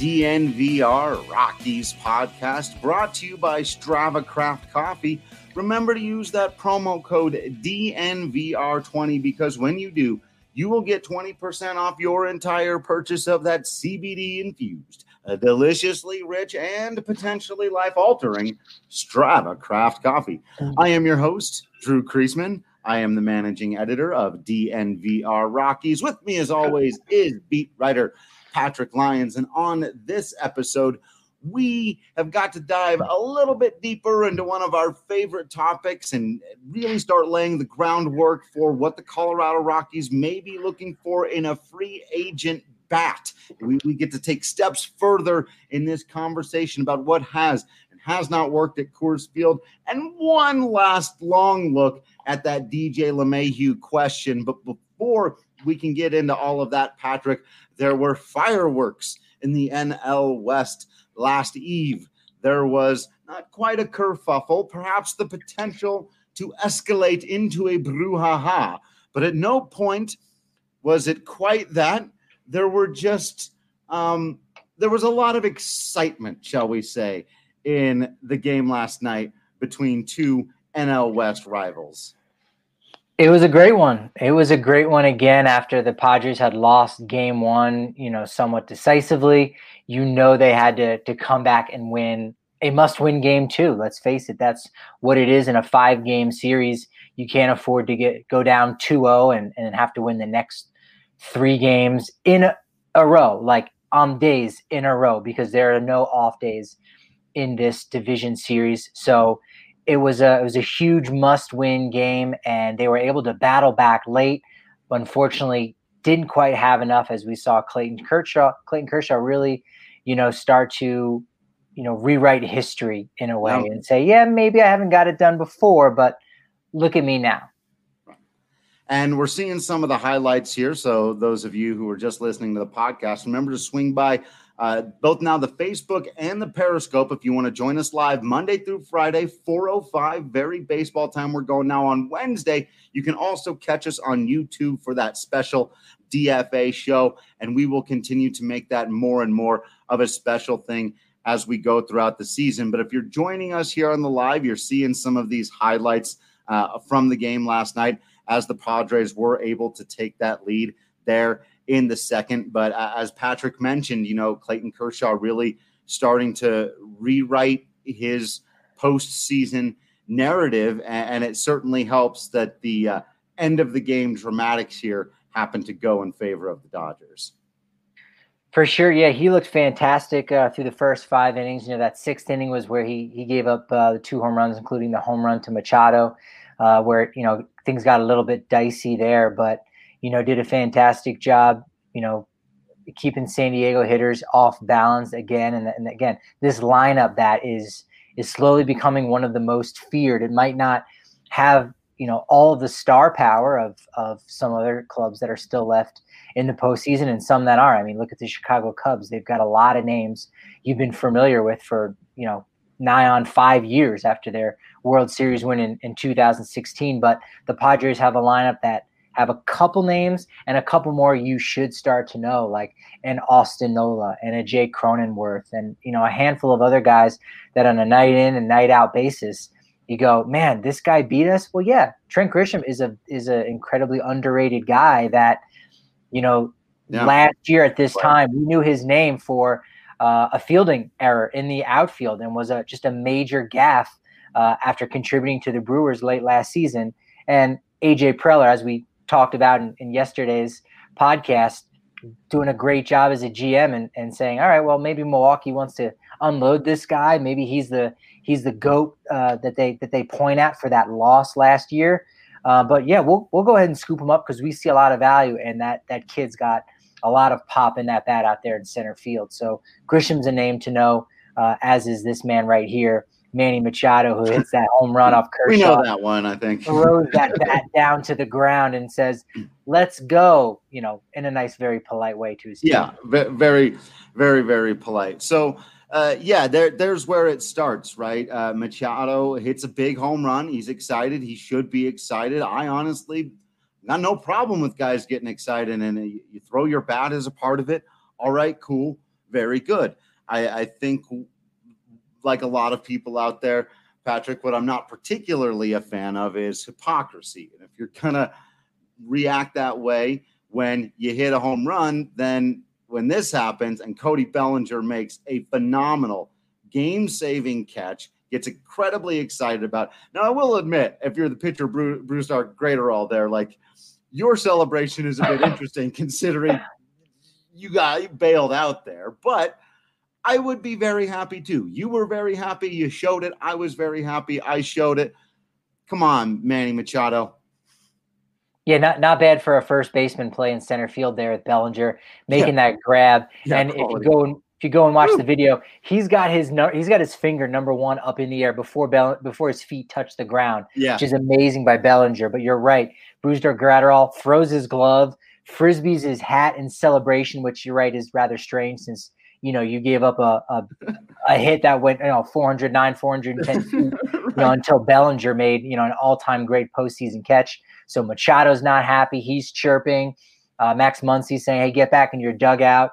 DNVR Rockies podcast brought to you by Strava Craft Coffee. Remember to use that promo code DNVR20 because when you do, you will get 20% off your entire purchase of that CBD infused, uh, deliciously rich and potentially life altering Strava Craft Coffee. Mm. I am your host, Drew Creasman. I am the managing editor of DNVR Rockies. With me, as always, is beat writer Patrick Lyons. And on this episode, we have got to dive a little bit deeper into one of our favorite topics and really start laying the groundwork for what the Colorado Rockies may be looking for in a free agent bat. We, we get to take steps further in this conversation about what has and has not worked at Coors Field, and one last long look at that DJ LeMahieu question. But before we can get into all of that, Patrick, there were fireworks in the NL West last eve. There was not quite a kerfuffle, perhaps the potential to escalate into a brouhaha, but at no point was it quite that. There were just um, there was a lot of excitement, shall we say, in the game last night between two NL West rivals. It was a great one. It was a great one again after the Padres had lost game one, you know, somewhat decisively. You know they had to to come back and win a must-win game too. Let's face it, that's what it is in a five-game series. You can't afford to get go down 2-0 and, and have to win the next three games in a, a row, like on days in a row, because there are no off days in this division series. So it was a it was a huge must win game and they were able to battle back late but unfortunately didn't quite have enough as we saw Clayton Kershaw Clayton Kershaw really you know start to you know rewrite history in a way Yeah. and say yeah maybe I haven't got it done before but look at me now And we're seeing some of the highlights here. So, those of you who are just listening to the podcast, remember to swing by uh, both now the Facebook and the Periscope if you want to join us live Monday through Friday, 405, very baseball time. We're going now on Wednesday. You can also catch us on YouTube for that special DFA show. And we will continue to make that more and more of a special thing as we go throughout the season. But if you're joining us here on the live, you're seeing some of these highlights uh, from the game last night as the Padres were able to take that lead there in the second. But uh, as Patrick mentioned, you know, Clayton Kershaw really starting to rewrite his postseason narrative, and, it certainly helps that the uh, end of the game dramatics here happen to go in favor of the Dodgers. For sure, yeah, he looked fantastic uh, through the first five innings. You know, that sixth inning was where he he gave up uh, the two home runs, including the home run to Machado, uh, where you know things got a little bit dicey there. But you know, did a fantastic job. You know, keeping San Diego hitters off balance again, and, and again, this lineup that is is slowly becoming one of the most feared. It might not have you know all the star power of of some other clubs that are still left in the postseason and some that are. I mean, look at the Chicago Cubs. They've got a lot of names you've been familiar with for, you know, nigh on five years after their World Series win in, in 2016. But the Padres have a lineup that have a couple names and a couple more you should start to know, like an Austin Nola and a Jake Cronenworth and, you know, a handful of other guys that on a night in and night out basis, you go, man, this guy beat us. Well, yeah, Trent Grisham is a is an incredibly underrated guy that, you know, Yeah. last year at this time we knew his name for uh, a fielding error in the outfield and was a just a major gaffe uh, after contributing to the Brewers late last season. And AJ Preller, as we talked about in, in yesterday's podcast, doing a great job as a GM and, and saying, all right, well, maybe Milwaukee wants to unload this guy. Maybe he's the he's the goat uh, that they that they point at for that loss last year. Uh, but yeah, we'll we'll go ahead and scoop him up because we see a lot of value, and that that kid's got a lot of pop in that bat out there in center field. So Grisham's a name to know, uh, as is this man right here. Manny Machado, who hits that home run off Kershaw. We know that one, I think. throws that bat down to the ground and says, "Let's go," you know, in a nice, very polite way to his team. Yeah, very, very, very polite. So, uh, yeah, there, there's where it starts, right? Uh, Machado hits a big home run. He's excited. He should be excited. I honestly got no problem with guys getting excited, and you, you throw your bat as a part of it. All right, cool, very good. I, I think like a lot of people out there, Patrick, what I'm not particularly a fan of is hypocrisy. And if you're going to react that way when you hit a home run, then when this happens and Cody Bellinger makes a phenomenal game saving catch, gets incredibly excited about. Now, I will admit, if you're the pitcher, Bruce, greater all there, like your celebration is a bit interesting considering you got bailed out there, but I would be very happy too. You were very happy. You showed it. I was very happy. I showed it. Come on, Manny Machado. Yeah, not not bad for a first baseman playing center field there with Bellinger making yeah. that grab. Yeah, and quality. if you go and if you go and watch Woo. the video, he's got his he's got his finger number one up in the air before Bell before his feet touch the ground, yeah. which is amazing by Bellinger. But you're right, Brusdar Graterol throws his glove, frisbees his hat in celebration, which you're right is rather strange since you know, you gave up a, a, a hit that went, you know, 409, 410 feet, you know, until Bellinger made, you know, an all time great postseason catch. So Machado's not happy. He's chirping. Uh, Max Muncy saying, hey, get back in your dugout.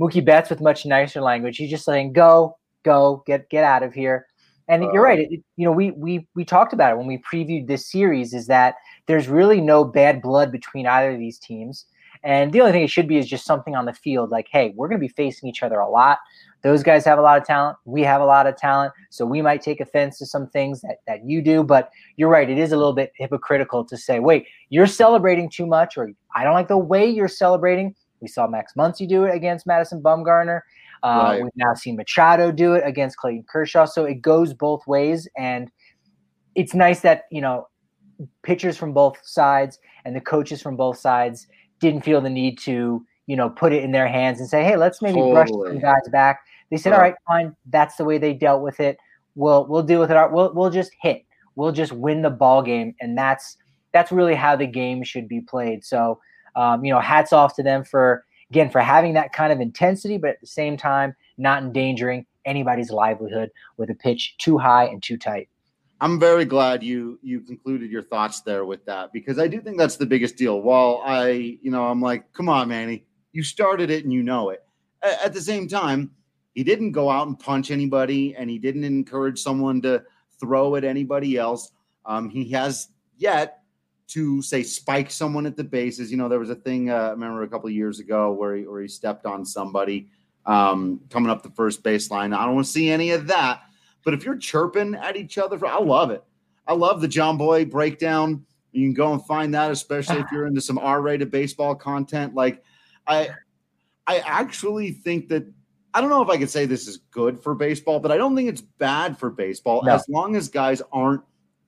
Mookie Betts with much nicer language. He's just saying, go, go, get get out of here. And uh, you're right. It, you know, we we we talked about it when we previewed this series. Is that there's really no bad blood between either of these teams. And the only thing it should be is just something on the field like, hey, we're going to be facing each other a lot. Those guys have a lot of talent. We have a lot of talent. So we might take offense to some things that, that you do. But you're right. It is a little bit hypocritical to say, wait, you're celebrating too much, or I don't like the way you're celebrating. We saw Max Muncy do it against Madison Bumgarner. Uh, right. We've now seen Machado do it against Clayton Kershaw. So it goes both ways. And it's nice that, you know, pitchers from both sides and the coaches from both sides didn't feel the need to, you know, put it in their hands and say, hey, let's maybe brush some guys back. They said, all right, fine, that's the way they dealt with it. We'll we'll deal with it. We'll we'll just hit. We'll just win the ball game, and that's that's really how the game should be played. So, um, you know, hats off to them for again for having that kind of intensity, but at the same time not endangering anybody's livelihood with a pitch too high and too tight. I'm very glad you you concluded your thoughts there with that because I do think that's the biggest deal. While I, you know, I'm like, come on, Manny, you started it and you know it. At, at the same time, he didn't go out and punch anybody, and he didn't encourage someone to throw at anybody else. Um, he has yet to say spike someone at the bases. You know, there was a thing uh, I remember a couple years ago where he where he stepped on somebody um, coming up the first baseline. I don't want to see any of that. But if you're chirping at each other, I love it. I love the Jomboy breakdown. You can go and find that, especially if you're into some R-rated baseball content. Like, I, I actually think that I don't know if I could say this is good for baseball, but I don't think it's bad for baseball no. as long as guys aren't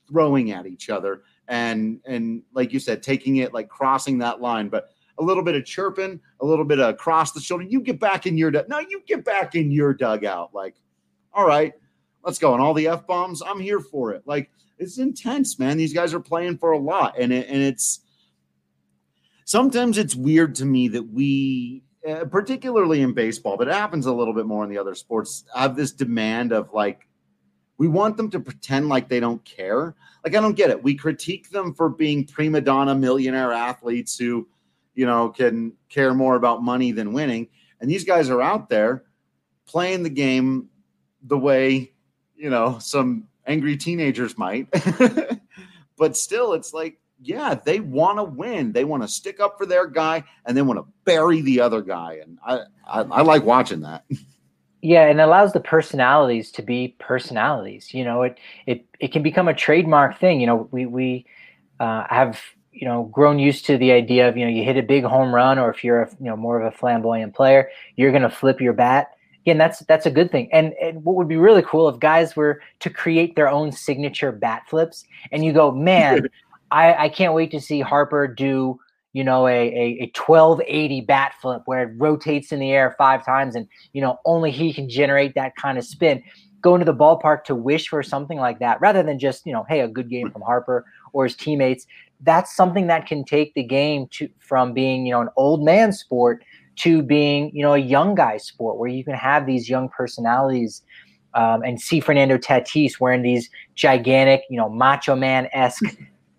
throwing at each other and and like you said, taking it like crossing that line. But a little bit of chirping, a little bit of across the shoulder. You get back in your no, you get back in your dugout. Like, all right, let's go. And all the F bombs, I'm here for it. Like it's intense, man. These guys are playing for a lot. And it, and it's sometimes it's weird to me that we, uh, particularly in baseball, but it happens a little bit more in the other sports, have this demand of like, we want them to pretend like they don't care. Like, I don't get it. We critique them for being prima donna millionaire athletes who, you know, can care more about money than winning. And these guys are out there playing the game the way you know, some angry teenagers might. but still, it's like, yeah, they want to win. They want to stick up for their guy and they want to bury the other guy. And I, I, I like watching that. Yeah, and allows the personalities to be personalities. You know, it it it can become a trademark thing. You know, we we uh, have you know grown used to the idea of you know you hit a big home run or if you're a you know more of a flamboyant player you're going to flip your bat again that's that's a good thing. And, and what would be really cool if guys were to create their own signature bat flips and you go man I, I can't wait to see harper do you know a, a, a 1280 bat flip where it rotates in the air five times and you know only he can generate that kind of spin. Going to the ballpark to wish for something like that rather than just you know hey a good game from harper or his teammates. That's something that can take the game to from being you know an old man sport to being you know a young guy sport where you can have these young personalities um, and see Fernando Tatis wearing these gigantic you know macho man esque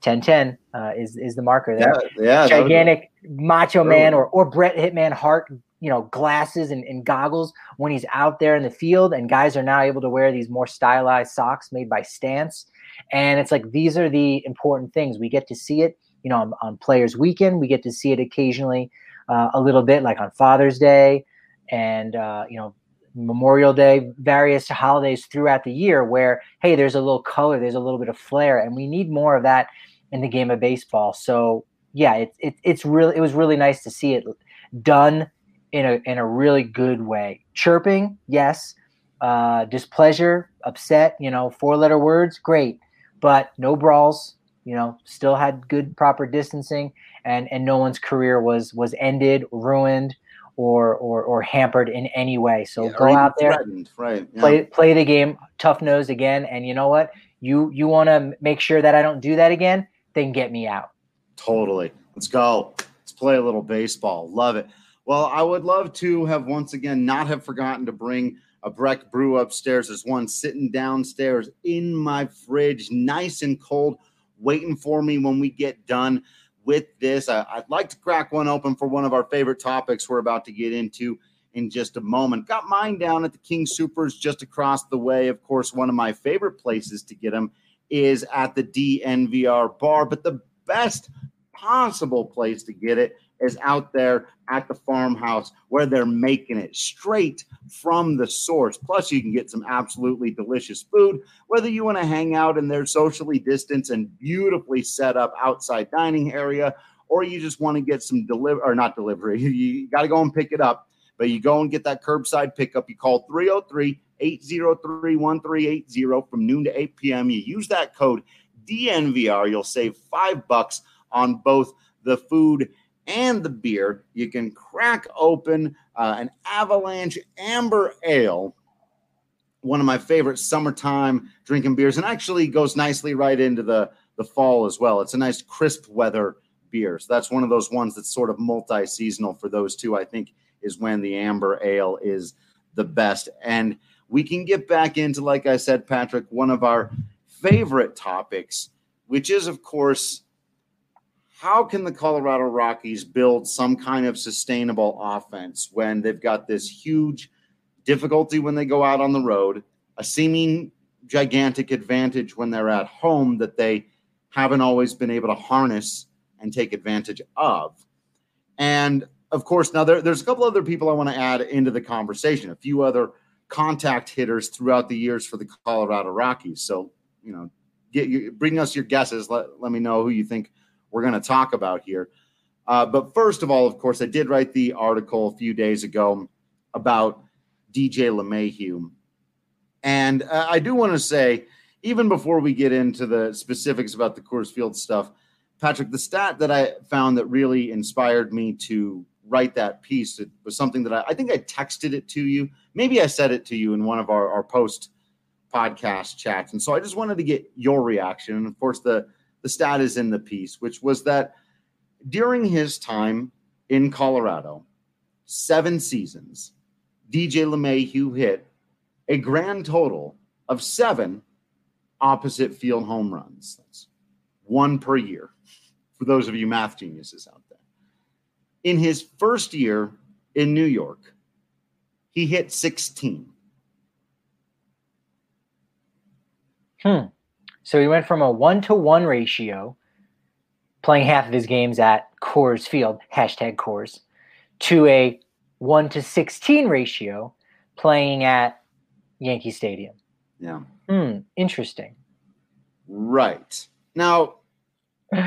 1010 uh, is is the marker there yeah, yeah gigantic macho man or or Bret Hitman Hart you know glasses and, and goggles when he's out there in the field and guys are now able to wear these more stylized socks made by Stance and it's like these are the important things. We get to see it, you know, on, on Players Weekend. We get to see it occasionally, uh, a little bit, like on Father's Day, and uh, you know, Memorial Day, various holidays throughout the year. Where hey, there's a little color, there's a little bit of flair, and we need more of that in the game of baseball. So yeah, it, it it's really it was really nice to see it done in a in a really good way. Chirping, yes. Uh, displeasure, upset, you know, four letter words, great but no brawls. You know, still had good proper distancing, and and no one's career was was ended, ruined, or or or hampered in any way. So yeah, go out there, right? Yeah. Play play the game, tough nose again. And you know what? You you want to make sure that I don't do that again? Then get me out. Totally. Let's go. Let's play a little baseball. Love it. Well, I would love to have once again not have forgotten to bring a Breck brew upstairs. There's one sitting downstairs in my fridge, nice and cold, waiting for me when we get done with this. I, would like to crack one open for one of our favorite topics we're about to get into in just a moment. Got mine down at the King Soopers just across the way. Of course, one of my favorite places to get them is at the DNVR bar, but the best possible place to get it is out there at the farmhouse where they're making it straight from the source. Plus, you can get some absolutely delicious food, whether you want to hang out in their socially distanced and beautifully set up outside dining area, or you just want to get some deliver or not delivery. You got to go and pick it up, but you go and get that curbside pickup. You call 303 803 1380 from noon to 8 p.m. You use that code DNVR, you'll save five bucks on both the food and the beer. You can crack open uh, an Avalanche Amber Ale, one of my favorite summertime drinking beers, and actually goes nicely right into the, the fall as well. It's a nice crisp weather beer. So that's one of those ones that's sort of multi seasonal for those two, I think, is when the Amber Ale is the best. And we can get back into, like I said, Patrick, one of our favorite topics, which is, of course, how can the Colorado Rockies build some kind of sustainable offense when they've got this huge difficulty when they go out on the road, a seeming gigantic advantage when they're at home that they haven't always been able to harness and take advantage of? And of course, now there, there's a couple other people I want to add into the conversation, a few other contact hitters throughout the years for the Colorado Rockies. So, you know, get bring us your guesses. Let, let me know who you think we're going to talk about here. Uh, but first of all, of course, I did write the article a few days ago about DJ LeMahieu. And uh, I do want to say, even before we get into the specifics about the Coors Field stuff, Patrick, the stat that I found that really inspired me to write that piece it was something that I, I think I texted it to you. Maybe I said it to you in one of our, our post podcast chats. And so I just wanted to get your reaction. And of course, the the stat is in the piece, which was that during his time in Colorado, seven seasons, DJ LeMahieu hit a grand total of seven opposite field home runs. That's one per year for those of you math geniuses out there. In his first year in New York, he hit 16. Hmm. So he went from a one to one ratio, playing half of his games at Coors Field, hashtag Coors, to a one to 16 ratio, playing at Yankee Stadium. Yeah. Hmm. Interesting. Right. Now,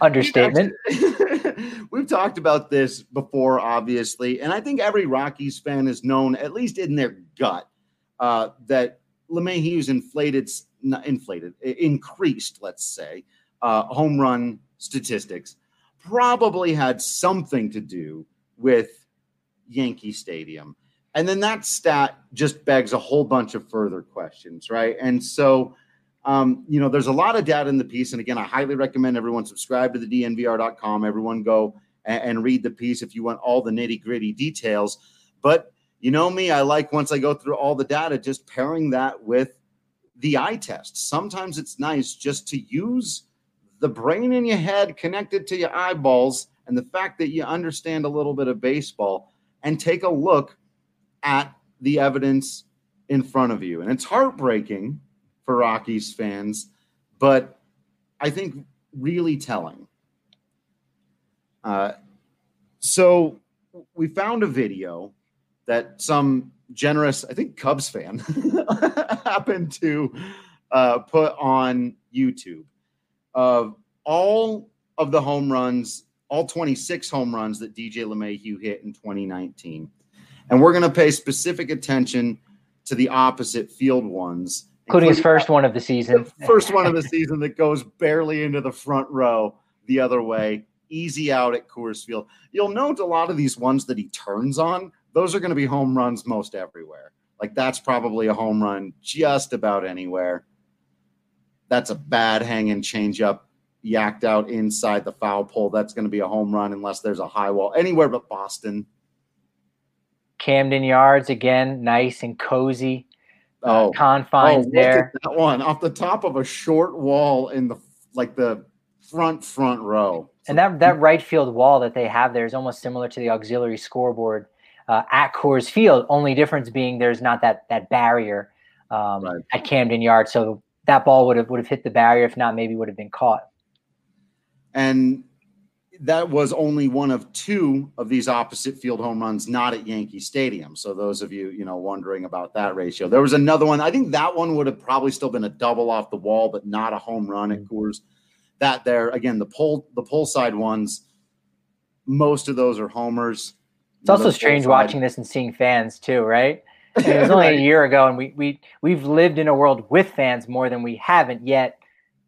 Understatement. We've talked about this before, obviously, and I think every Rockies fan has known, at least in their gut, uh, that LeMahieu's inflated, inflated, increased, let's say, uh, home run statistics probably had something to do with Yankee Stadium. And then that stat just begs a whole bunch of further questions, right? And so, um, you know, there's a lot of data in the piece. And again, I highly recommend everyone subscribe to the DNVR.com. Everyone go and, and read the piece if you want all the nitty gritty details. But you know me, I like once I go through all the data, just pairing that with the eye test. Sometimes it's nice just to use the brain in your head connected to your eyeballs and the fact that you understand a little bit of baseball and take a look at the evidence in front of you. And it's heartbreaking for Rockies fans, but I think really telling. Uh, so we found a video that some generous, I think Cubs fan happened to uh, put on YouTube of all of the home runs, all 26 home runs that DJ LeMahieu hit in 2019. And we're going to pay specific attention to the opposite field ones, including, his first one of the season. The first one of the season that goes barely into the front row the other way, easy out at Coors Field. You'll note a lot of these ones that he turns on, those are going to be home runs most everywhere. Like that's probably a home run just about anywhere. That's a bad hanging changeup yacked out inside the foul pole. That's going to be a home run unless there's a high wall anywhere but Boston. Camden Yards again, nice and cozy. Uh, oh, confines oh, there. that one off the top of a short wall in the like the front front row. And that that right field wall that they have there is almost similar to the auxiliary scoreboard uh, at Coors Field. Only difference being there's not that that barrier um, right. at Camden Yard, so that ball would have would have hit the barrier. If not, maybe would have been caught. And that was only one of two of these opposite field home runs not at Yankee Stadium. So those of you, you know, wondering about that ratio. There was another one. I think that one would have probably still been a double off the wall, but not a home run at Coors. That there again, the pull the pull side ones, most of those are homers. It's also strange watching this and seeing fans too, right? it was only a year ago, and we we we've lived in a world with fans more than we haven't yet.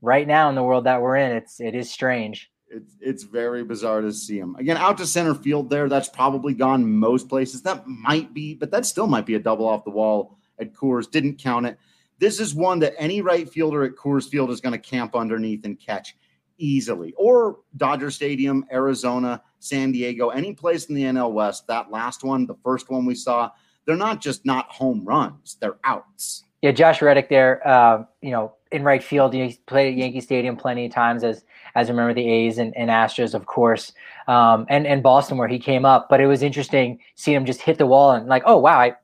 Right now, in the world that we're in, it's it is strange. It's it's very bizarre to see him again out to center field. There, that's probably gone most places. That might be, but that still might be a double off the wall at Coors. Didn't count it. This is one that any right fielder at Coors Field is going to camp underneath and catch easily. Or Dodger Stadium, Arizona, San Diego, any place in the NL West. That last one, the first one we saw, they're not just not home runs; they're outs. Yeah, Josh Reddick there. Uh, you know, in right field, he's played at Yankee Stadium plenty of times as as a member of the A's and, and Astros, of course, um, and and Boston where he came up. But it was interesting seeing him just hit the wall and like, oh wow, I,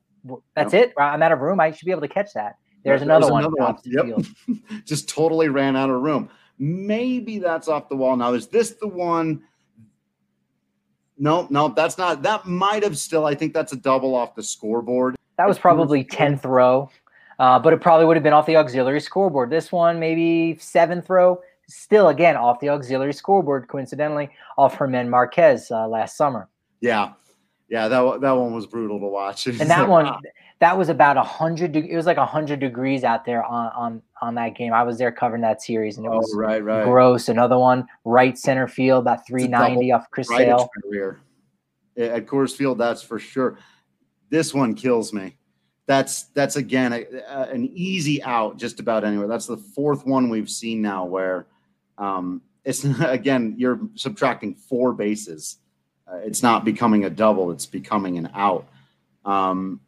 that's it. I'm out of room. I should be able to catch that. There's another There's one. Another one. Yep. just totally ran out of room. Maybe that's off the wall. Now is this the one? No, no, that's not. That might have still. I think that's a double off the scoreboard. That was probably tenth row, uh, but it probably would have been off the auxiliary scoreboard. This one maybe seventh row still again off the auxiliary scoreboard, coincidentally, off German Marquez uh, last summer. Yeah, yeah, that that one was brutal to watch. and that one, that was about a hundred. De- it was like a hundred degrees out there on on on that game. I was there covering that series, and it was oh, right, right. gross. Another one, right center field, about three ninety off Chris right Sale. At Coors Field, that's for sure. This one kills me. That's that's again a, a, an easy out just about anywhere. That's the fourth one we've seen now where um, it's again you're subtracting four bases. Uh, it's not becoming a double; it's becoming an out. Um,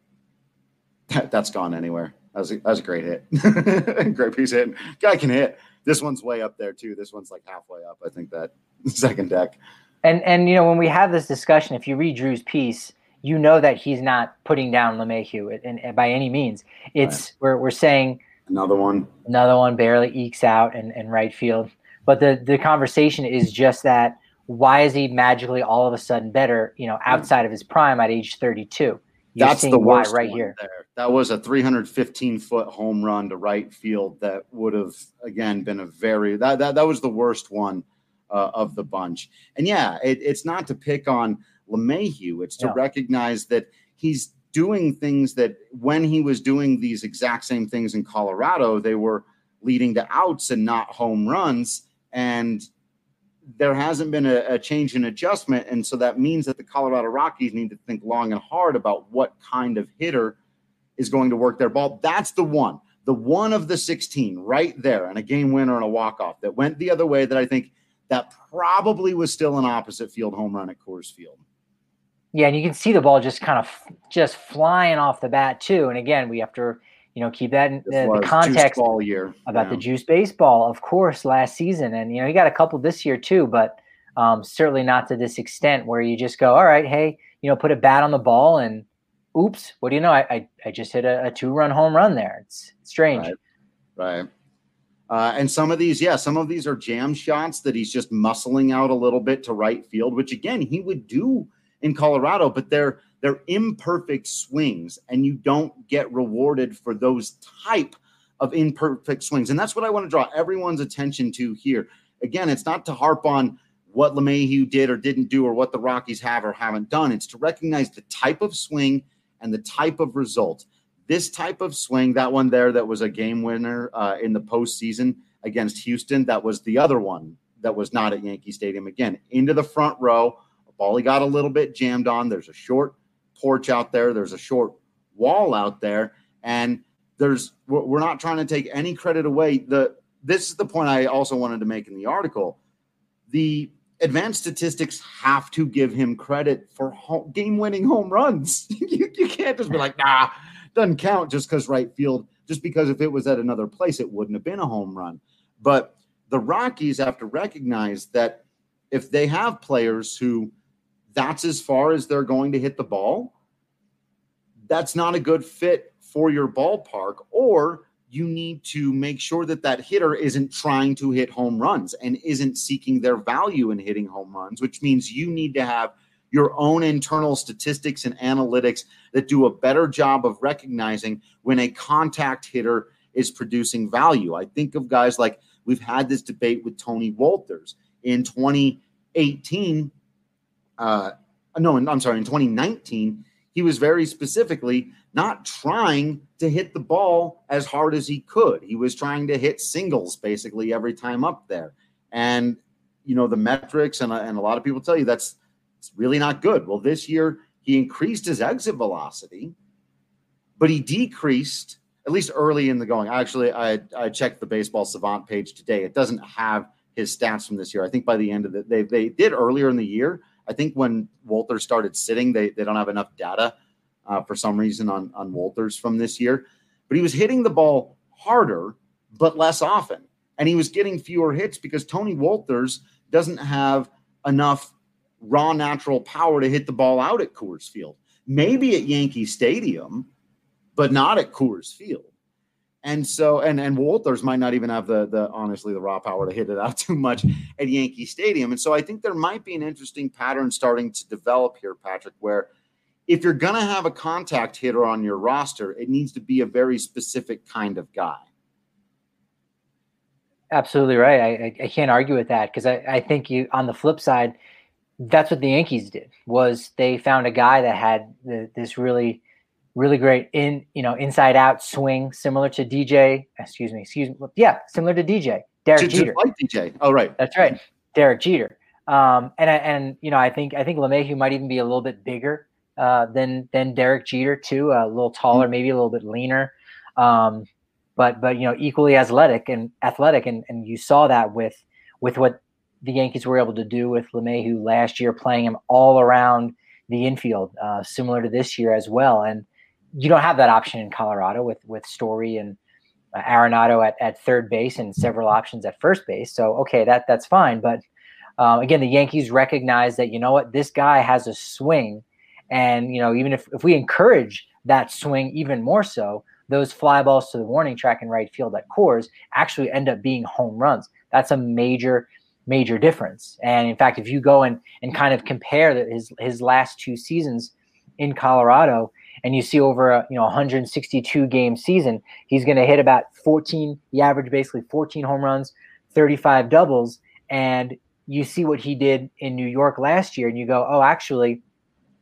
that, has gone anywhere. That was a, that was a great hit, great piece hit. Guy can hit. This one's way up there too. This one's like halfway up. I think that second deck. And and you know when we have this discussion, if you read Drew's piece, you know that he's not putting down LeMahieu and, and by any means. It's right. we're we're saying another one, another one barely ekes out and in, in right field. But the the conversation is just that why is he magically all of a sudden better, you know, outside of his prime at age 32? You're That's the why right here. There. That was a 315 foot home run to right field that would have again been a very that that, that was the worst one uh, of the bunch. And yeah, it, it's not to pick on LeMahieu. It's to Yeah. recognize that he's doing things that when he was doing these exact same things in Colorado, they were leading to outs and not home runs. And there hasn't been a, a change in adjustment. And so that means that the Colorado Rockies need to think long and hard about what kind of hitter is going to work their ball. That's the one, the one of the 16 right there, and a game winner and a walk off that went the other way that I think that probably was still an opposite field home run at Coors Field. Yeah, and you can see the ball just kind of just flying off the bat too. And again, we have to you know keep that in the, the context year about Yeah. the juice baseball, of course, last season, and you know he got a couple this year too, but um, certainly not to this extent where you just go, all right, hey, you know, put a bat on the ball and oops, what do you know? I I, I just hit a, a two run home run there. It's strange. Right. Right. Uh, and some of these, yeah, some of these are jam shots that he's just muscling out a little bit to right field, which again he would do in Colorado, but they're they're imperfect swings, and you don't get rewarded for those type of imperfect swings. And that's what I want to draw everyone's attention to here. Again, it's not to harp on what LeMahieu did or didn't do or what the Rockies have or haven't done. It's to recognize the type of swing and the type of result. This type of swing, that one there that was a game winner uh, in the postseason against Houston, that was the other one that was not at Yankee Stadium. Again, into the front row. A ball he got a little bit jammed on. There's a short porch out there. There's a short wall out there, and there's we're not trying to take any credit away. The this is the point I also wanted to make in the article. The advanced statistics have to give him credit for game-winning home runs. you, you can't just be like, nah, doesn't count just because right field. Just because if it was at another place, it wouldn't have been a home run. But the Rockies have to recognize that if they have players who that's as far as they're going to hit the ball, that's not a good fit for your ballpark, or you need to make sure that that hitter isn't trying to hit home runs and isn't seeking their value in hitting home runs, which means you need to have your own internal statistics and analytics that do a better job of recognizing when a contact hitter is producing value. I think of guys like we've had this debate with Tony Wolters in 2018. Uh, no, I'm sorry, in 2019, he was very specifically not trying to hit the ball as hard as he could. He was trying to hit singles basically every time up there. And, you know, the metrics, and, and a lot of people tell you that's it's really not good. Well, this year he increased his exit velocity, but he decreased at least early in the going. Actually, I, I checked the baseball savant page today. It doesn't have his stats from this year. I think by the end of it, they, they did earlier in the year. I think when Walter started sitting, they, they don't have enough data uh, for some reason on, on Wolters from this year. But he was hitting the ball harder, but less often. And he was getting fewer hits because Tony Wolters doesn't have enough raw natural power to hit the ball out at Coors Field. Maybe at Yankee Stadium, but not at Coors Field. And so, and and Wolters might not even have the the honestly the raw power to hit it out too much at Yankee Stadium. And so, I think there might be an interesting pattern starting to develop here, Patrick, where if you're going to have a contact hitter on your roster, it needs to be a very specific kind of guy. Absolutely right. I, I, can't argue with that because I, I think you on the flip side, that's what the Yankees did was they found a guy that had the, this really, really great in you know inside out swing similar to DJ. Excuse me, excuse me. Yeah, similar to DJ Derek Just Jeter. like DJ. Oh, right. That's right, Derek Jeter. Um, and I, and you know I think I think LeMahieu might even be a little bit bigger uh, than than Derek Jeter too, a little taller, maybe a little bit leaner. Um, but but you know equally athletic and athletic and and you saw that with with what the Yankees were able to do with LeMahieu last year, playing him all around the infield, uh, similar to this year as well. And you don't have that option in Colorado with with Story and uh, Arenado at, at third base and several options at first base. So okay, that that's fine. But um, again, the Yankees recognize that you know what this guy has a swing, and you know even if if we encourage that swing even more so, those fly balls to the warning track and right field at Coors actually end up being home runs. That's a major major difference. And in fact, if you go and and kind of compare his his last two seasons in Colorado, and you see over a you know 162 game season, he's going to hit about 14. He averaged basically 14 home runs, 35 doubles, and you see what he did in New York last year, and you go, oh, actually,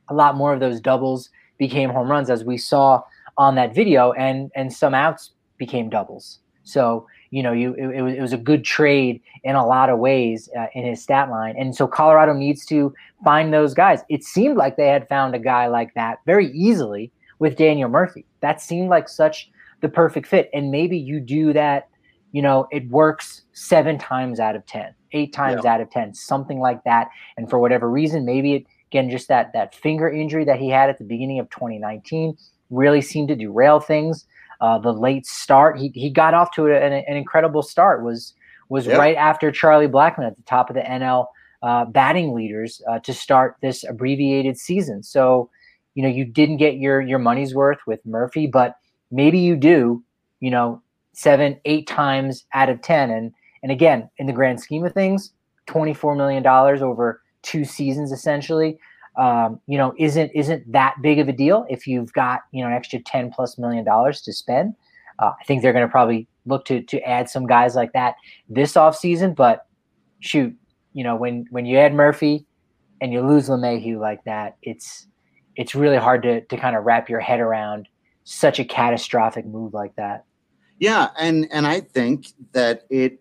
a lot more of those doubles became home runs, as we saw on that video, and and some outs became doubles. So you know, you it, it, was, it was a good trade in a lot of ways uh, in his stat line. And so Colorado needs to find those guys. It seemed like they had found a guy like that very easily with Daniel Murphy. That seemed like such the perfect fit. And maybe you do that, you know, it works seven times out of 10, eight times yeah. out of 10, something like that. And for whatever reason, maybe it, again, just that, that finger injury that he had at the beginning of 2019 really seemed to derail things. Uh, the late start, he, he got off to an, an incredible start. Was was yep. right after Charlie Blackmon at the top of the NL uh, batting leaders uh, to start this abbreviated season. So, you know, you didn't get your your money's worth with Murphy, but maybe you do. You know, seven, eight times out of ten, and and again, in the grand scheme of things, twenty four million dollars over two seasons essentially um, you know, isn't isn't that big of a deal if you've got you know an extra ten plus million dollars to spend. Uh, I think they're going to probably look to to add some guys like that this offseason. But shoot, you know, when when you add Murphy and you lose LeMahieu like that, it's it's really hard to to kind of wrap your head around such a catastrophic move like that. Yeah, and and I think that it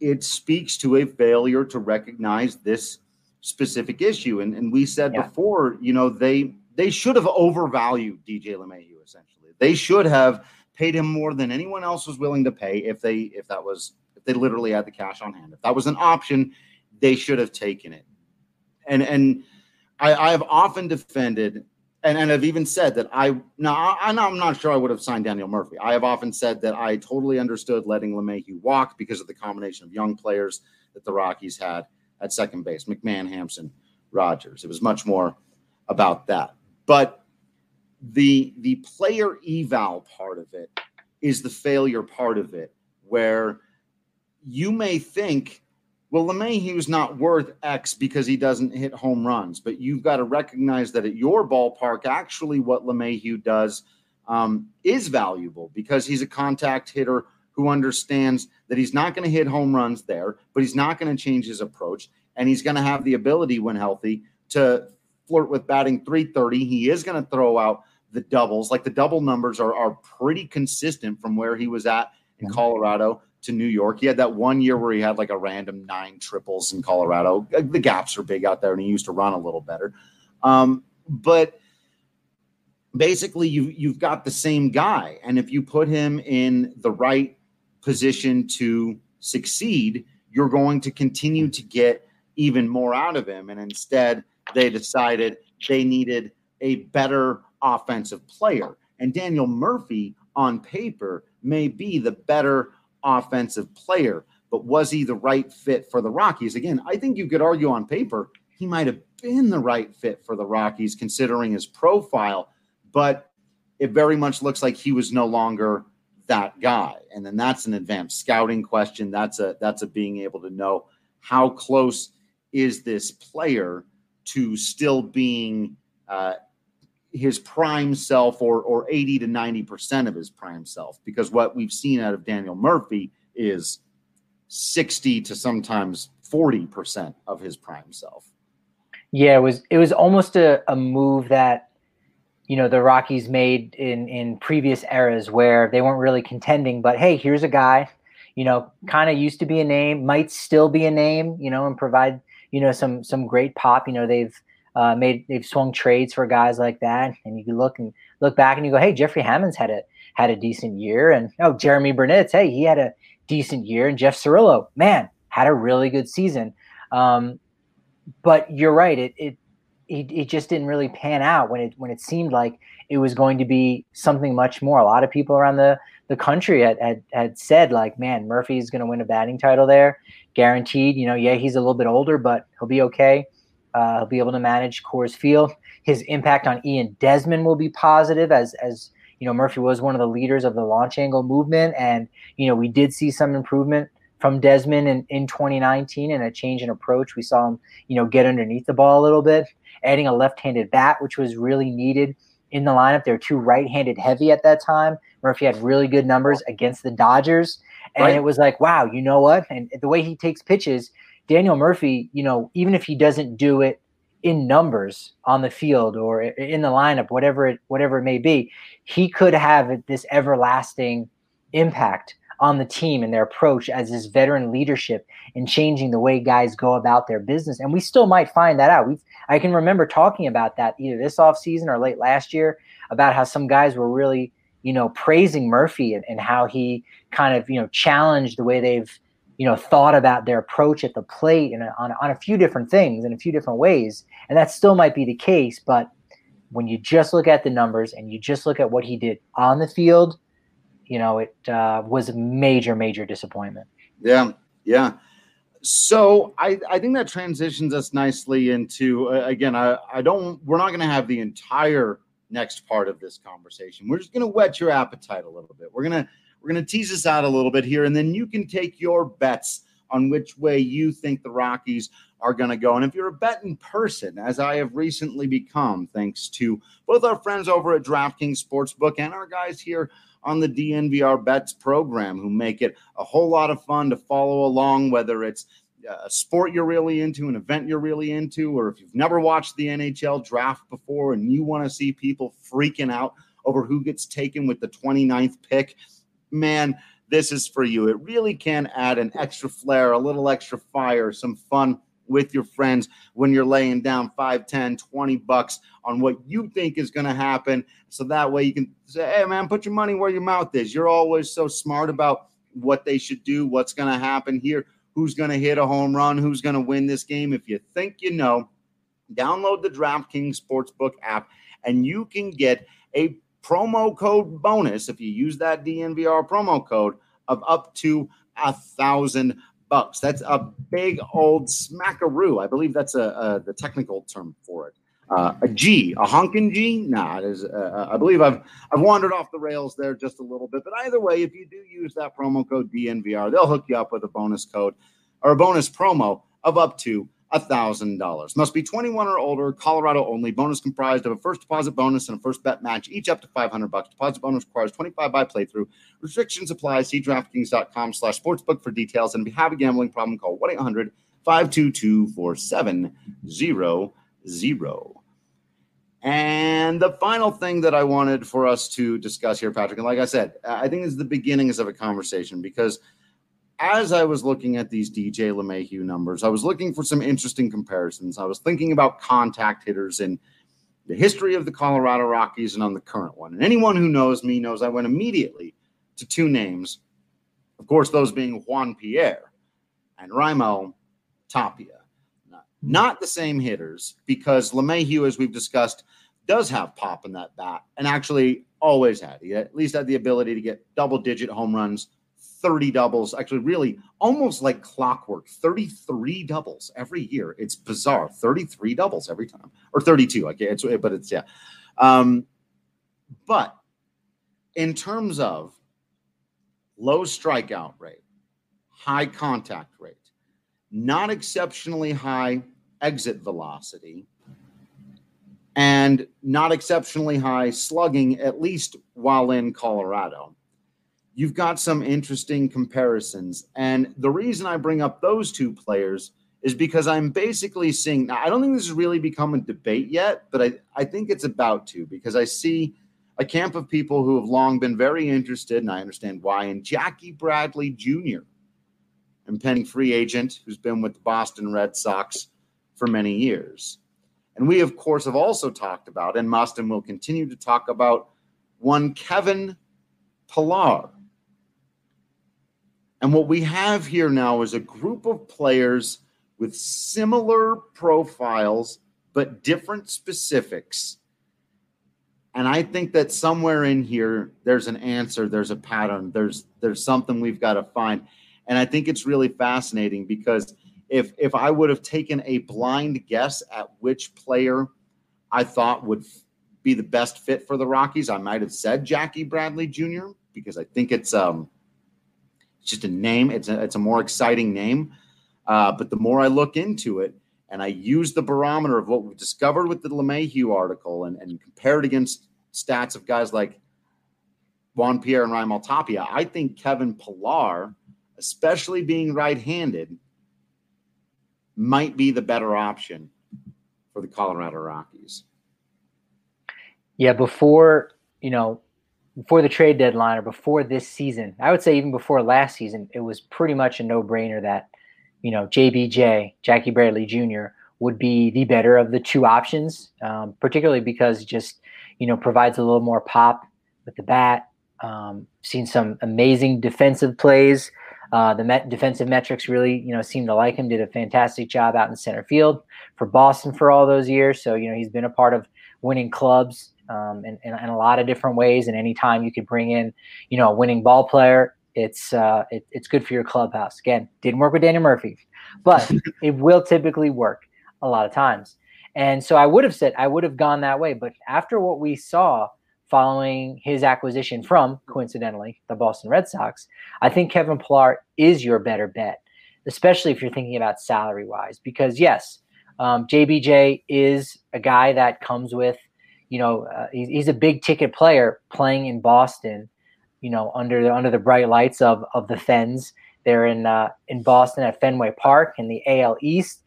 it speaks to a failure to recognize this specific issue. And, and we said yeah. before, you know, they they should have overvalued DJ LeMahieu essentially. They should have paid him more than anyone else was willing to pay if they if that was if they literally had the cash on hand. If that was an option, they should have taken it. And and I, I have often defended and, and I've even said that I now I, I'm not sure I would have signed Daniel Murphy. I have often said that I totally understood letting LeMahieu walk because of the combination of young players that the Rockies had at second base McMahon, Hampson, Rodgers. It was much more about that. But the the player eval part of it is the failure part of it, where you may think, well, LeMahieu's not worth X because he doesn't hit home runs, but you've got to recognize that at your ballpark, actually, what LeMahieu does um, is valuable because he's a contact hitter who understands that he's not going to hit home runs there, but he's not going to change his approach. And he's going to have the ability, when healthy, to flirt with batting 330. He is going to throw out the doubles. Like the double numbers are, are pretty consistent from where he was at in Colorado to New York. He had that one year where he had like a random nine triples in Colorado. The gaps are big out there, and he used to run a little better. Um, but basically, you you've got the same guy, and if you put him in the right position to succeed, you're going to continue to get even more out of him. And instead, they decided they needed a better offensive player. And Daniel Murphy, on paper, may be the better offensive player. But was he the right fit for the Rockies? Again, I think you could argue on paper he might have been the right fit for the Rockies considering his profile, but it very much looks like he was no longer that guy. And then that's an advanced scouting question. That's a that's a being able to know how close is this player to still being uh, his prime self or or 80 to 90 percent of his prime self. Because what we've seen out of daniel murphy is 60 to sometimes 40 percent of his prime self. Yeah it was it was almost a, a move that you know the Rockies made in in previous eras where they weren't really contending, but hey, here's a guy, you know, kind of used to be a name, might still be a name, you know, and provide you know some some great pop. You know, they've uh, made they've swung trades for guys like that, and you can look and look back and you go, hey, Jeffrey Hammonds had a had a decent year, and oh, Jeromy Burnitz, hey, he had a decent year, and Jeff Cirillo, man, had a really good season. Um, but you're right, it it it, just didn't really pan out when it when it seemed like it was going to be something much more. A lot of people around the the country had had, had said like, man, Murphy's going to win a batting title there, guaranteed. You know, yeah, he's a little bit older, but he'll be okay. Uh, he'll be able to manage Coors Field. His impact on Ian Desmond will be positive, as as you know, Murphy was one of the leaders of the launch angle movement, and you know, we did see some improvement from Desmond in, in 2019 and a change in approach. We saw him, you know, get underneath the ball a little bit. Adding a left-handed bat, which was really needed in the lineup. They were too right-handed heavy at that time. Murphy had really good numbers against the Dodgers, and right. it was like, wow, you know what? And the way he takes pitches, Daniel Murphy, you know, even if he doesn't do it in numbers on the field or in the lineup, whatever it whatever it may be, he could have this everlasting impact on the team and their approach as this veteran leadership in changing the way guys go about their business. And we still might find that out. we I can remember talking about that either this offseason or late last year about how some guys were really, you know, praising Murphy and, and how he kind of, you know, challenged the way they've, you know, thought about their approach at the plate and on, on a few different things in a few different ways. And that still might be the case. But when you just look at the numbers and you just look at what he did on the field, you know, it uh, was a major, major disappointment. Yeah, yeah. So I, I think that transitions us nicely into uh, again. I, I don't. We're not going to have the entire next part of this conversation. We're just going to whet your appetite a little bit. We're gonna we're gonna tease this out a little bit here, and then you can take your bets on which way you think the Rockies are going to go. And if you're a betting person, as I have recently become, thanks to both our friends over at DraftKings Sportsbook and our guys here on the DNVR Bets program who make it a whole lot of fun to follow along, whether it's uh, a sport you're really into, an event you're really into, or if you've never watched the NHL draft before and you want to see people freaking out over who gets taken with the 29th pick, man, this is for you. It really can add an extra flair, a little extra fire, some fun with your friends when you're laying down 5 10 20 bucks on what you think is going to happen. So that way you can say hey man put your money where your mouth is. You're always so smart about what they should do what's going to happen here who's going to hit a home run who's going to win this game. If you think you know download the draftkings sportsbook app and you can get a promo code bonus if you use that dnvr promo code of up to a thousand bucks. That's a big old smackaroo. I believe that's a, a the technical term for it. Uh, a G, a honkin' G? Nah, it is. Uh, uh, I believe I've I've wandered off the rails there just a little bit. But either way, if you do use that promo code DNVR, they'll hook you up with a bonus code or a bonus promo of up to $1,000. Must be 21 or older, Colorado only. Bonus comprised of a first deposit bonus and a first bet match, each up to 500 bucks. Deposit bonus requires 25 by playthrough. Restrictions apply. See DraftKings.com slash sportsbook for details. And if you have a gambling problem, call 1-800-522-4700. And the final thing that I wanted for us to discuss here, Patrick, and like I said, I think this is the beginnings of a conversation because – as I was looking at these DJ LeMahieu numbers, I was looking for some interesting comparisons. I was thinking about contact hitters in the history of the Colorado Rockies and on the current one. And anyone who knows me knows I went immediately to two names. Of course, those being Juan Pierre and Raimel Tapia. Not the same hitters because LeMahieu, as we've discussed, does have pop in that bat and actually always had. He at least had the ability to get double digit home runs 30 doubles, actually, really almost like clockwork 33 doubles every year. It's bizarre 33 doubles every time, or 32. Okay, it's, but it's, yeah. Um, but in terms of low strikeout rate, high contact rate, not exceptionally high exit velocity, and not exceptionally high slugging, at least while in Colorado you've got some interesting comparisons. And the reason I bring up those two players is because I'm basically seeing now, I don't think this has really become a debate yet, but I, I think it's about to because I see a camp of people who have long been very interested, and I understand why, in Jackie Bradley Jr., impending free agent who's been with the Boston Red Sox for many years. And we, of course, have also talked about and must and will continue to talk about one Kevin Pillar and what we have here now is a group of players with similar profiles, but different specifics. And I think that somewhere in here, there's an answer, there's a pattern, there's there's something we've got to find. And I think it's really fascinating because if if I would have taken a blind guess at which player I thought would be the best fit for the Rockies, I might have said Jackie Bradley Jr. because I think it's um just a name. It's a, it's a more exciting name. Uh, but the more I look into it, and I use the barometer of what we've discovered with the LeMahieu article and, and compared against stats of guys like Juan Pierre and Raimel Tapia, I think Kevin Pillar, especially being right-handed, might be the better option for the Colorado Rockies. Yeah, before you know, before the trade deadline or before this season, I would say even before last season, it was pretty much a no-brainer that you know JBJ, Jackie Bradley Jr. would be the better of the two options, um, particularly because just you know provides a little more pop with the bat. Um, seen some amazing defensive plays. Uh, the met- defensive metrics really, you know, seem to like him. Did a fantastic job out in center field for Boston for all those years. So you know he's been a part of winning clubs um, in, in, in, a lot of different ways. And anytime you could bring in, you know, a winning ball player, it's uh, it, it's good for your clubhouse. Again, didn't work with Daniel Murphy, but it will typically work a lot of times. And so I would have said I would have gone that way. But after what we saw following his acquisition from, coincidentally, the Boston Red Sox, I think Kevin Pillar is your better bet, especially if you're thinking about salary wise. Because yes, um, JBJ is a guy that comes with, you know, uh, he's, he's a big ticket player playing in Boston you know, under the under the bright lights of of the Fens. They're in uh, in Boston at Fenway Park in the AL East,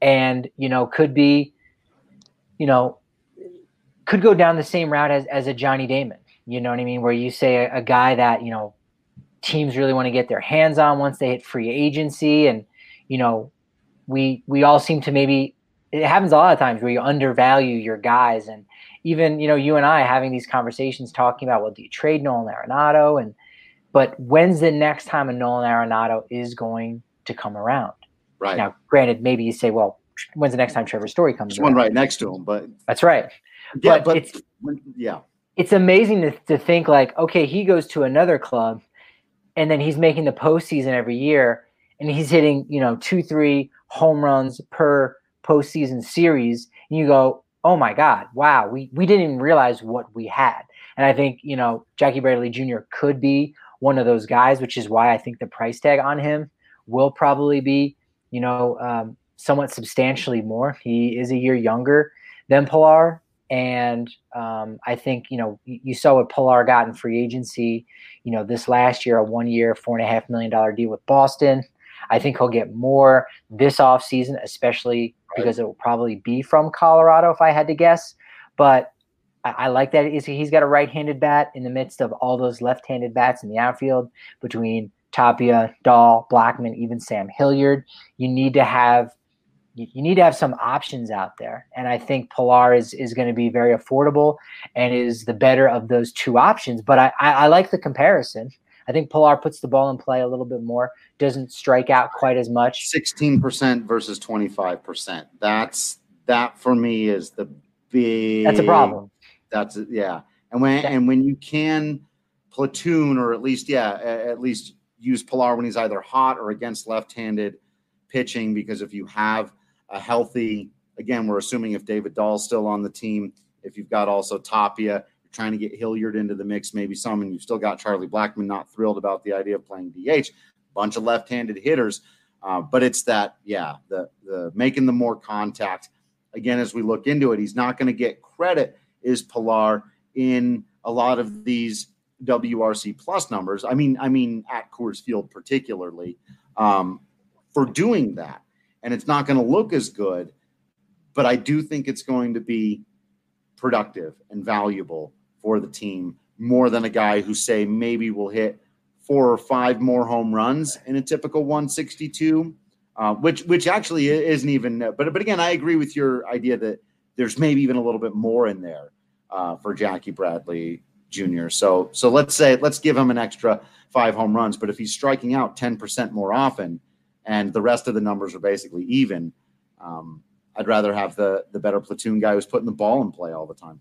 and you know could be, you know, could go down the same route as as a Johnny Damon. You know what I mean? Where you say a, a guy that you know teams really want to get their hands on once they hit free agency, and you know, we we all seem to maybe it happens a lot of times where you undervalue your guys and even you know you and I having these conversations talking about well do you trade Nolan Arenado and but when's the next time a Nolan Arenado is going to come around? Right now, granted, maybe you say, well, when's the next time Trevor Story comes? There's one right next to him, but that's right. Yeah, but, but it's, yeah, it's amazing to, to think like, okay, he goes to another club, and then he's making the postseason every year, and he's hitting you know two, three home runs per postseason series, and you go, oh my God, wow, we, we didn't even realize what we had. And I think, you know, Jackie Bradley Jr. could be one of those guys, which is why I think the price tag on him will probably be, you know, um, somewhat substantially more. He is a year younger than Pillar. And um, I think, you know, you, saw what Pillar got in free agency, you know, this last year, a one year, four and a half million dollar deal with Boston. I think he'll get more this offseason, especially because it will probably be from Colorado if I had to guess. But I, I like that he's got a right-handed bat in the midst of all those left-handed bats in the outfield between Tapia, Dahl, Blackmon, even Sam Hilliard. You need to have you need to have some options out there. And I think Pillar is, is going to be very affordable and is the better of those two options. But I, I, I, like the comparison. I think Pillar puts the ball in play a little bit more, doesn't strike out quite as much. 16% versus 25%. That's that for me is the big That's a problem. That's yeah. And when yeah. and when you can platoon or at least yeah, at least use Pillar when he's either hot or against left-handed pitching because if you have a healthy again, we're assuming if David Dahl's still on the team, if you've got also Tapia, trying to get Hilliard into the mix, maybe some, and you've still got Charlie Blackmon not thrilled about the idea of playing DH. Bunch of left-handed hitters, uh, but it's that yeah, the the making the more contact. Again, as we look into it, he's not going to get credit. Is Pillar in a lot of these WRC plus numbers? I mean, I mean at Coors Field particularly um, for doing that, and it's not going to look as good. But I do think it's going to be productive and valuable for the team more than a guy who say maybe will hit four or five more home runs in a typical 162 uh, which which actually isn't even but but again i agree with your idea that there's maybe even a little bit more in there uh, for jackie bradley jr so so let's say let's give him an extra five home runs but if he's striking out 10% more often and the rest of the numbers are basically even um, i'd rather have the the better platoon guy who's putting the ball in play all the time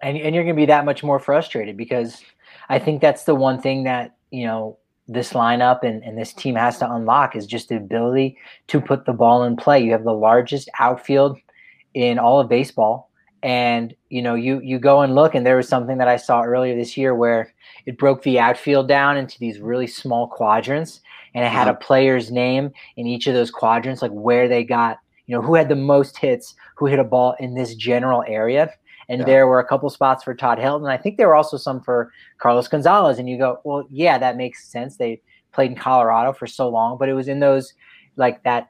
and, and you're going to be that much more frustrated because I think that's the one thing that you know this lineup and, and this team has to unlock is just the ability to put the ball in play. You have the largest outfield in all of baseball. And you know, you you go and look, and there was something that I saw earlier this year where it broke the outfield down into these really small quadrants, and it had a player's name in each of those quadrants, like where they got you know, who had the most hits, who hit a ball in this general area. And yeah. there were a couple spots for Todd Helton. I think there were also some for Carlos Gonzalez. And you go, well, yeah, that makes sense. They played in Colorado for so long, but it was in those like that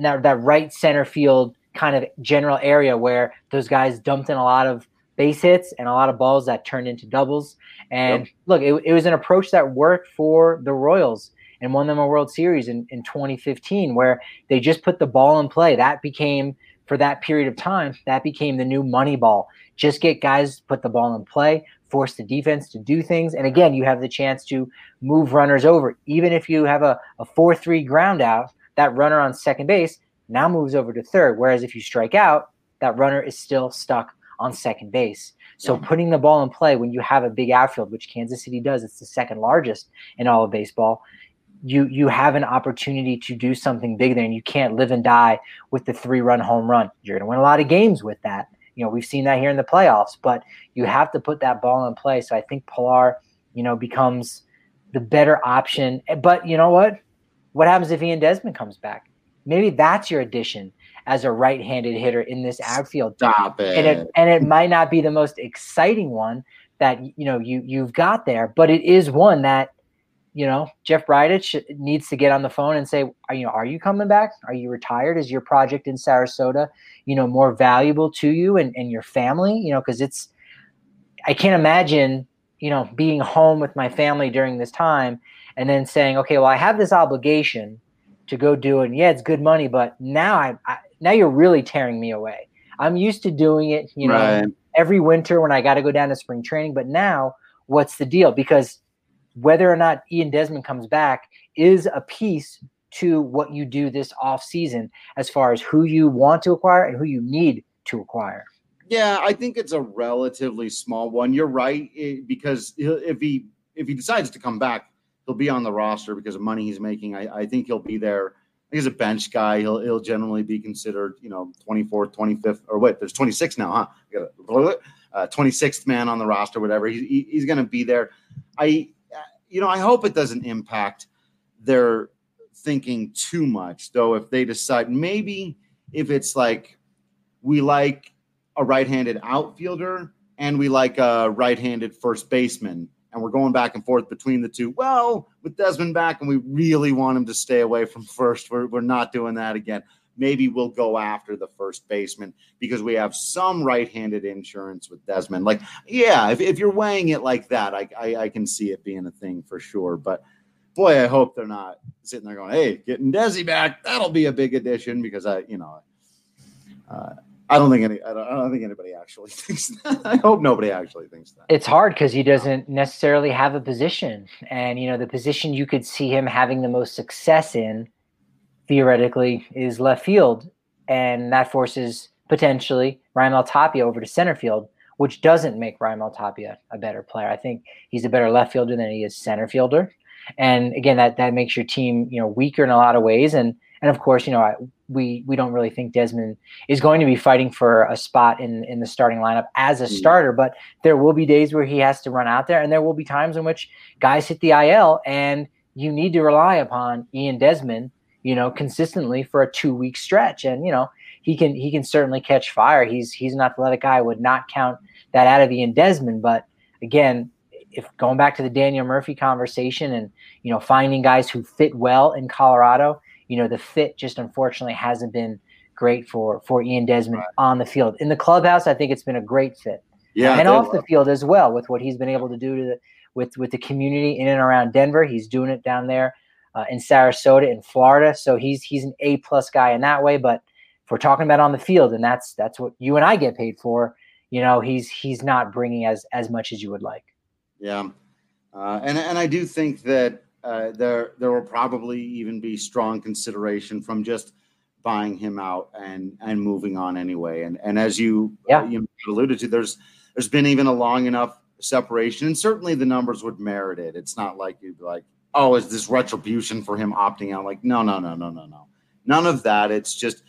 that, that right center field kind of general area where those guys dumped in a lot of base hits and a lot of balls that turned into doubles. And yep. look, it, it was an approach that worked for the Royals and won them a World Series in, in 2015, where they just put the ball in play. That became, for that period of time, that became the new money ball. Just get guys put the ball in play, force the defense to do things. And again, you have the chance to move runners over. Even if you have a, a 4 3 ground out, that runner on second base now moves over to third. Whereas if you strike out, that runner is still stuck on second base. So putting the ball in play when you have a big outfield, which Kansas City does, it's the second largest in all of baseball. You you have an opportunity to do something big there, and you can't live and die with the three run home run. You're going to win a lot of games with that. You know we've seen that here in the playoffs, but you have to put that ball in play. So I think Pillar, you know, becomes the better option. But you know what? What happens if Ian Desmond comes back? Maybe that's your addition as a right-handed hitter in this outfield. Stop it. And it and it might not be the most exciting one that you know you you've got there, but it is one that you know Jeff Bridich needs to get on the phone and say, are, you know, are you coming back? Are you retired? Is your project in Sarasota, you know, more valuable to you and, and your family? You know, because it's I can't imagine you know being home with my family during this time and then saying, okay, well, I have this obligation to go do it. And yeah, it's good money, but now I, I now you're really tearing me away. I'm used to doing it, you know, right. every winter when I got to go down to spring training. But now, what's the deal? Because whether or not Ian Desmond comes back is a piece to what you do this off season as far as who you want to acquire and who you need to acquire. Yeah, I think it's a relatively small one. You're right eh, because if he if he decides to come back, he'll be on the roster because of money he's making. I, I think he'll be there. He's a bench guy. He'll he'll generally be considered, you know, 24th, 25th, or what? There's 26 now, huh? uh, 26th man on the roster, whatever. He, he's going to be there. I, you know, I hope it doesn't impact their thinking too much, though. If they decide maybe if it's like we like a right-handed outfielder and we like a right-handed first baseman and we're going back and forth between the two. Well, with Desmond back, and we really want him to stay away from first, we're, we're not doing that again. Maybe we'll go after the first baseman because we have some right-handed insurance with Desmond. Like, yeah, if, if you're weighing it like that, I, I, I can see it being a thing for sure. But boy, I hope they're not sitting there going, "Hey, getting Desi back, that'll be a big addition." Because I, you know, uh, I don't think any. I don't, I don't, think anybody actually thinks that. I hope nobody actually thinks that. It's hard because he doesn't necessarily have a position, and you know the position you could see him having the most success in, theoretically, is left field, and that forces potentially Raimel Tapia over to center field, which doesn't make Raimel Tapia a better player. I think he's a better left fielder than he is center fielder, and again, that that makes your team you know weaker in a lot of ways, and and of course, you know we we don't really think Desmond is going to be fighting for a spot in in the starting lineup as a mm. starter. But there will be days where he has to run out there, and there will be times in which guys hit the IL, and you need to rely upon Ian Desmond, you know, consistently for a two week stretch. And you know he can he can certainly catch fire. He's he's an athletic guy. I would not count that out of Ian Desmond, but again. If going back to the Daniel Murphy conversation and you know finding guys who fit well in Colorado, you know the fit just unfortunately hasn't been great for for Ian Desmond right. on the field. In the clubhouse, I think it's been a great fit. Yeah, and off the field as well with what he's been able to do to the with with the community in and around Denver. He's doing it down there uh, in Sarasota in Florida. So he's he's an A plus guy in that way. But if we're talking about on the field, and that's that's what you and I get paid for, you know, he's he's not bringing as as much as you would like. Yeah, uh, and and I do think that uh, there there will probably even be strong consideration from just buying him out and and moving on anyway. And and as you yeah. you alluded to, there's there's been even a long enough separation, and certainly the numbers would merit it. It's not like you'd be like, oh, is this retribution for him opting out? Like, no, no, no, no, no, no, none of that. It's just.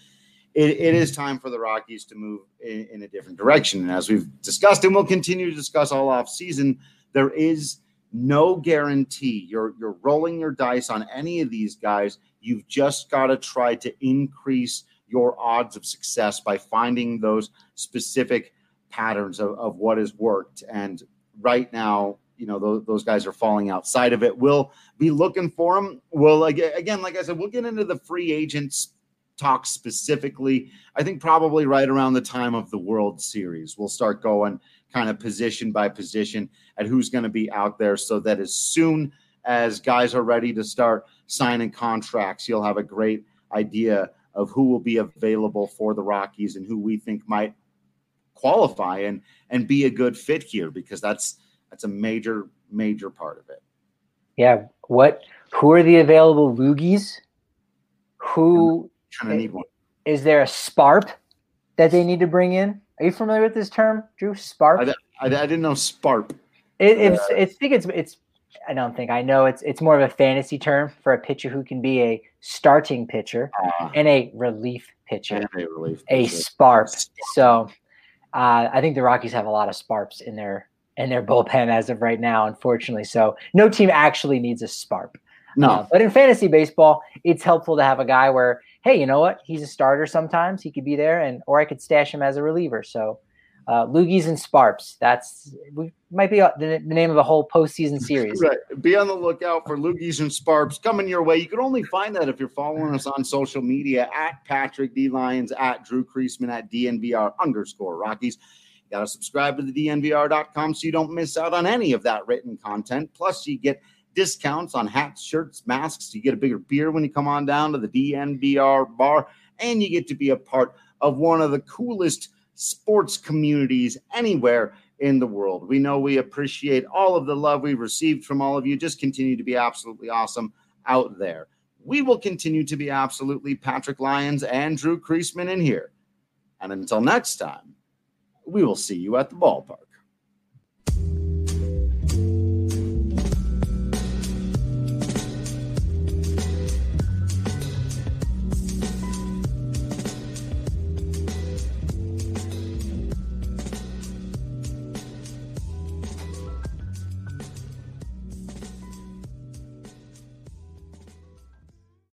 It, it is time for the Rockies to move in, in a different direction. And as we've discussed, and we'll continue to discuss all off season, there is no guarantee. You're you're rolling your dice on any of these guys. You've just got to try to increase your odds of success by finding those specific patterns of, of what has worked. And right now, you know, those, those guys are falling outside of it. We'll be looking for them. We'll, again, like I said, we'll get into the free agents talk specifically. I think probably right around the time of the World Series, we'll start going kind of position by position at who's going to be out there so that as soon as guys are ready to start signing contracts, you'll have a great idea of who will be available for the Rockies and who we think might qualify and and be a good fit here because that's that's a major major part of it. Yeah, what who are the available loogies? Who kind of need one. Is there a sparp that they need to bring in? Are you familiar with this term, Drew? Sparp. I, I, I didn't know sparp. It, it's, uh, it's, I think it's it's I don't think I know it's it's more of a fantasy term for a pitcher who can be a starting pitcher uh, and a relief pitcher. And a relief pitcher. A sparp. So uh, I think the Rockies have a lot of sparps in their in their bullpen as of right now, unfortunately. So no team actually needs a sparp. No. Uh, but in fantasy baseball, it's helpful to have a guy where, hey, you know what? He's a starter sometimes. He could be there, and or I could stash him as a reliever. So uh, Loogies and Sparps. That's we might be uh, the, the, name of the whole postseason series. Right. Be on the lookout for Loogies and Sparps coming your way. You can only find that if you're following us on social media at Patrick D Lyons, at Drew Creasman, at DNVR underscore Rockies. You got to subscribe to the DNVR.com so you don't miss out on any of that written content. Plus, you get discounts on hats, shirts, masks. You get a bigger beer when you come on down to the DNVR bar, and you get to be a part of one of the coolest – sports communities anywhere in the world. We know we appreciate all of the love we've received from all of you. Just continue to be absolutely awesome out there. We will continue to be absolutely Patrick Lyons and Drew Creasman in here. And until next time, we will see you at the ballpark.